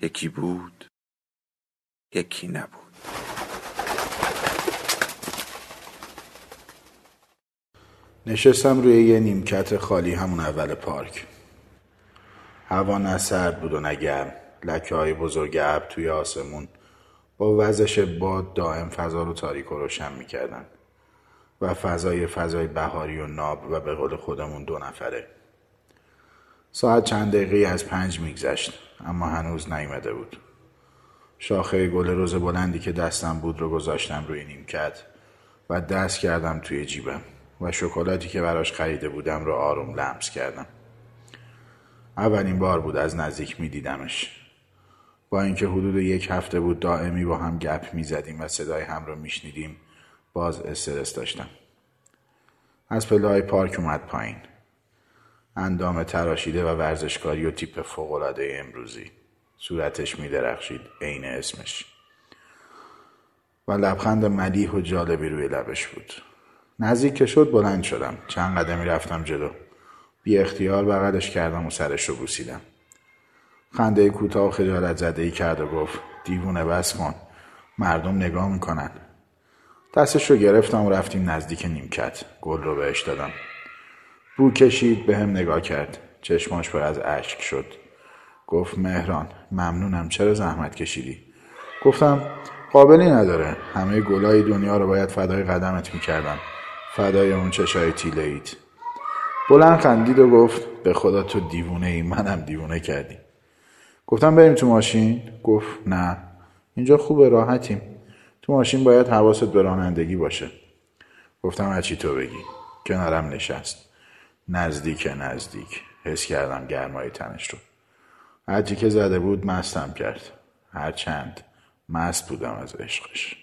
یکی بود یکی نبود. نشستم روی یه نیمکت خالی همون اول پارک. هوا نه سرد بود و نه گرم. لکه های بزرگ ابر توی آسمون با وزش باد دائم فضا رو تاریک و روشن می‌کردن و فضای فضای بهاری و ناب و به قول خودمون دو نفره. ساعت چند دقیقه از پنج میگذشت اما هنوز نیامده بود. شاخه گل روز بلندی که دستم بود رو گذاشتم روی نیمکت و دست کردم توی جیبم و شکلاتی که براش خریده بودم رو آروم لمس کردم. اولین بار بود از نزدیک می دیدمش با اینکه حدود یک هفته بود دائمی با هم گپ می زدیم و صدای هم رو می شنیدیم باز استرس داشتم. از پله های پارک اومد پایین. اندام تراشیده و ورزشکاری و تیپ فوقالعاده امروزی. صورتش می درخشید عین اسمش. و لبخند ملیح و جالبی روی لبش بود. نزدیک که شد بلند شدم. چند قدمی رفتم جلو. بی اختیار بغلش کردم و سرش رو بوسیدم. خنده کوتاه و خجالت زده ای کرد و گفت دیوونه بس کن. مردم نگاه می‌کنن. دستش رو گرفتم و رفتیم نزدیک نیمکت. گل رو بهش دادم. بو کشید به هم نگاه کرد. چشماش پر از اشک شد. گفت مهران ممنونم. چرا زحمت کشیدی؟ گفتم قابلی نداره. همه گلای دنیا رو باید فدای قدمت می‌کردم. فدای اون چشای تیله ایت بلند خندید و گفت به خدا تو دیوونه ای منم دیوونه کردی گفتم بریم تو ماشین؟ گفت نه. اینجا خوبه راحتیم. تو ماشین باید حواست به رانندگی باشه. گفتم هرچی تو بگی؟ کنارم نشست. نزدیک نزدیک. حس کردم گرمای تنش رو. هرچی که زده بود مستم کرد. هرچند مست بودم از عشقش.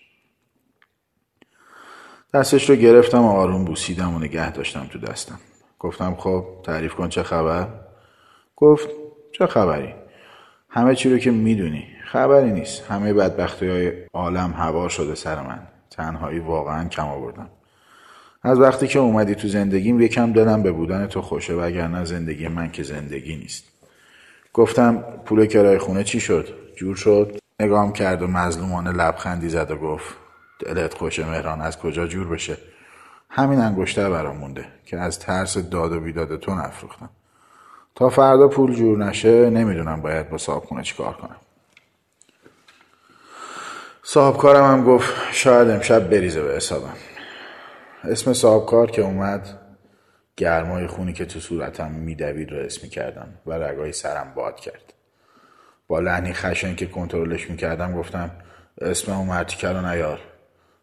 دستش رو گرفتم و آروم بوسیدم و نگه داشتم تو دستم. گفتم خب تعریف کن چه خبر؟ گفت چه خبری؟ همه چی رو که می‌دونی. خبری نیست. همه بدبختی های عالم هوا شده سر من. تنهایی واقعا کم آوردم. از وقتی که اومدی تو زندگیم یکم دلم به بودن تو خوشه وگرنه زندگی من که زندگی نیست. گفتم پول کرای خونه چی شد؟ جور شد. نگام کرد و مظلومانه لبخندی زد و گفت دلت خوشه مهران از کجا جور بشه؟ همین انگشتر برام مونده که از ترس داد و بیداد تو نفروختم. تا فردا پول جور نشه نمی‌دونم باید با صاحب خونه چیکار کنم. صاحب کارم هم گفت شاید امشب بریزه به حسابم. اسم صاحب کار که اومد گرمای خونی که تو صورتم میدوید رو اسمی کردم و رگای سرم باد کرد. با لحنی خشن که کنترلش می‌کردم گفتم اسم اون مرتیکه رو نیار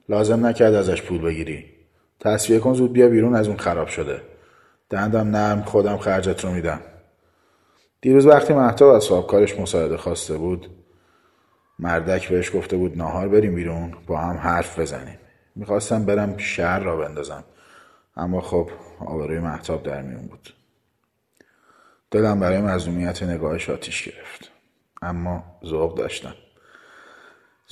لازم نکرد ازش پول بگیری. تصفیه کن زود بیا بیرون از اون خراب شده. دندم نرم خودم خرجت رو میدم. دیروز وقتی محتاب از صاحب کارش مساعده خواسته بود مردک بهش گفته بود ناهار بریم بیرون با هم حرف بزنیم. می‌خواستم برم شهر را بندازم. اما خب آبروی محتاب در میون بود. دلم برای مظلومیت نگاهش آتیش گرفت. اما ذوق داشتم.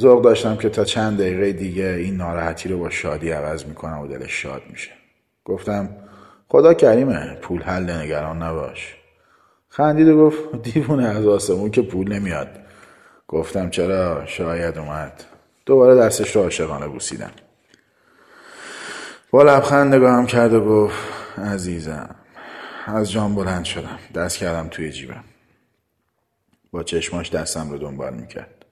ذوق داشتم که تا چند دقیقه دیگه این ناراحتی رو با شادی عوض می‌کنم و دلش شاد میشه. گفتم خدا کریمه پول حل نگران نباش. خندید و گفت دیوونه از آسمون که پول نمیاد. گفتم چرا؟ شاید اومد. دوباره دستش رو عاشقانه بوسیدم. با لبخند نگاهم کرد و گفت عزیزم از جام بلند شدم. دست کردم توی جیبم. با چشماش دستم رو دنبال می‌کرد.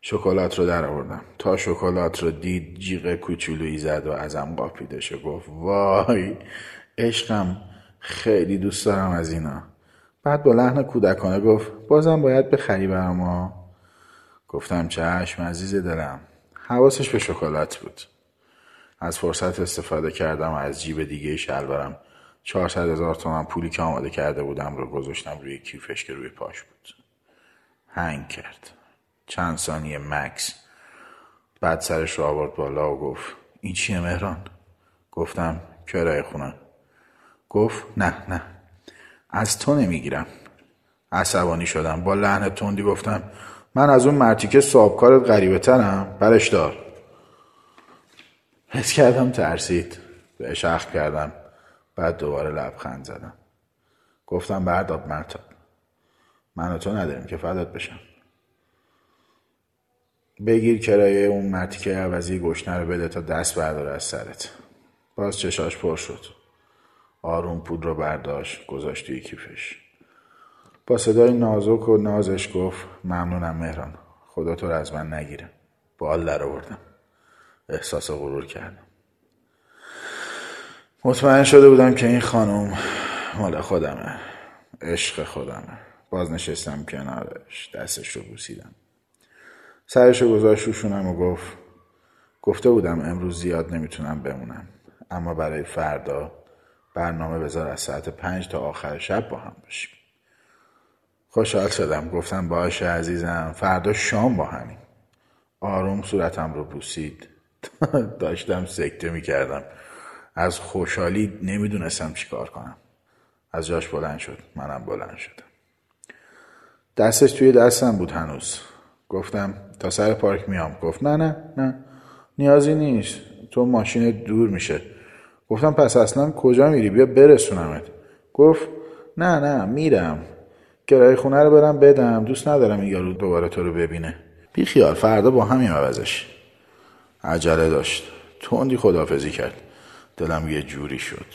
شکلات رو در آوردم. تا شکلات رو دید جیغ کوچولویی زد و ازم قاپیدش و گفت وای عشقم خیلی دوست دارم از اینا. بعد با لحن کودکانه گفت بازم باید بخری برام گفتم چشم عزیز دلم. حواسش به شکلات بود. از فرصت استفاده کردم و از جیب دیگه شلوارم. چهارصد هزار تومن پولی که آماده کرده بودم رو گذاشتم روی کیفش که روی پاش بود. هنگ کرد. چند ثانیه مکس. بعد سرش رو آورد بالا و گفت این چیه مهران؟ گفتم کرایه خونه. گفت نه نه از تو نمی‌گیرم. عصبانی شدم. با لحن تندی گفتم من از اون مرتی که صابکارت غریبه ترم برش دار. حس کردم ترسید. شخ کردم. بعد دوباره لبخند زدم. گفتم برداد مرتاب من و تو نداریم که فدات بشم. بگیر کرایه اون مرتی که عوضی گشنه رو بده تا دست برداره از سرت. باز چشاش پر شد. آروم پول رو برداشت گذاشت توی کیفش. با صدای نازک و نازش گفت ممنونم مهران. خدا تو رو از من نگیره. بال در آوردم. احساس غرور کردم. مطمئن شده بودم که این خانم مال خودمه عشق خودمه. باز نشستم کنارش دستش رو بوسیدم سرش رو گذاشت روشونم و گفت گفته بودم امروز زیاد نمی‌تونم بمونم اما برای فردا برنامه بذار از ساعت پنج تا آخر شب با هم باشیم. خوشحال شدم. گفتم باشه عزیزم فردا شام با همین آروم صورتم رو بوسید. داشتم سکته می‌کردم. از خوشحالی نمی‌دونستم چیکار کنم. از جاش بلند شد. منم بلند شدم. دستش توی دستم بود هنوز. گفتم تا سر پارک میام. گفت نه نه نه نیازی نیست. تو ماشین دور میشه. گفتم پس اصلا کجا میری؟ بیا برسونمت. گفت نه نه میرم. کرایه خونه رو برم بدم. دوست ندارم این یارو دوباره تو رو ببینه. بی خیال فردا با همین عوضش. عجله داشت. تندی خدافزی کرد. دلم یه جوری شد.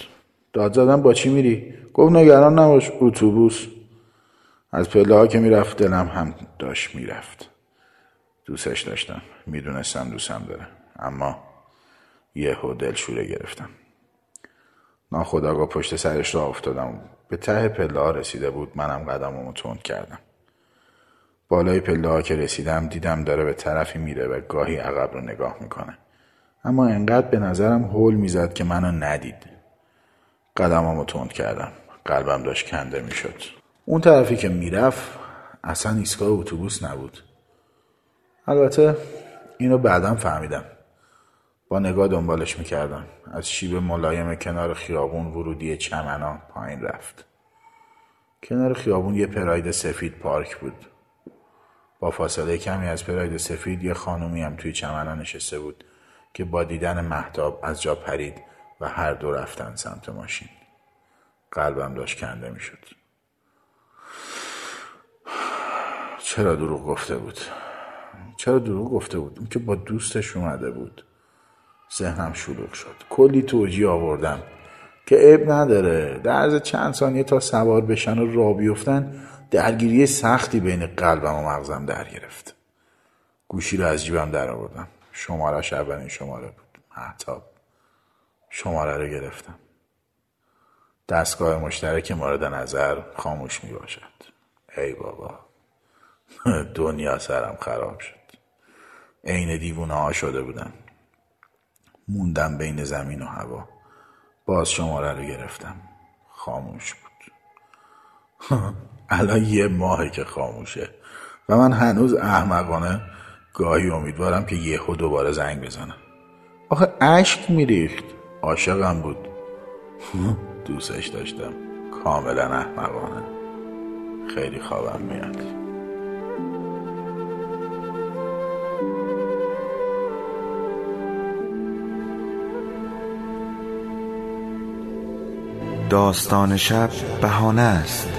داد زدم با چی میری؟ گفت نگران نباش اتوبوس. از پله ها که می‌رفت دلم هم داشت می‌رفت. دوستش داشتم. می‌دونستم دوستم داره. اما یهو دلشوره گرفتم. ناخداگاه پشت سرش را افتادم. به ته پله ها رسیده بود. منم قدم تند کردم. بالای پله ها که رسیدم دیدم داره به طرفی میره و گاهی عقب رو نگاه می‌کنه. اما انقدر به نظرم هول می‌زد که منو ندید. قدمامو تند کردم. قلبم داشت کنده می‌شد. اون طرفی که می‌رفت اصلا ایستگاه اتوبوس نبود. البته اینو بعدم فهمیدم. با نگاه دنبالش می‌کردم. از شیب ملایم کنار خیابون ورودی چمنا پایین رفت. کنار خیابون یه پراید سفید پارک بود. با فاصله کمی از پراید سفید یه خانومی هم توی چمنا نشسته بود که با دیدن محتاب از جا پرید و هر دو رفتن سمت ماشین. قلبم داشت کنده می‌شد. چرا دروغ گفته بود؟ چرا دروغ گفته بود؟ اون که با دوستش اومده بود. ذهنم شلوغ شد. کلی توجیه آوردم که عیب نداره. در عرض چند ثانیه تا سوار بشن و را بیفتن درگیری سختی بین قلبم و مغزم در گرفت. گوشی رو از جیبم در آوردم. شمارش اولین شماره بود. محتاب. شماره رو گرفتم. دستگاه مشترک مورد نظر خاموش می باشد. ای بابا. دنیا سرم خراب شد. عین دیوونه ها شده بودم موندم بین زمین و هوا. باز شماره رو گرفتم. خاموش بود. الان یه ماهه که خاموشه. و من هنوز احمقانه گاهی امیدوارم که یهو دوباره زنگ بزنم. آخه اشک میریخت. عاشقم بود. دوستش داشتم. کاملا احمقانه. خیلی خوابم میاد. داستان شب بهانه است.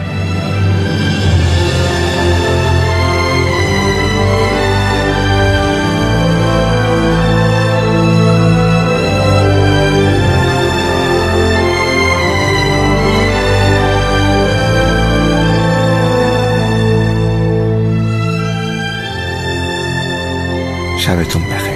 他被重病。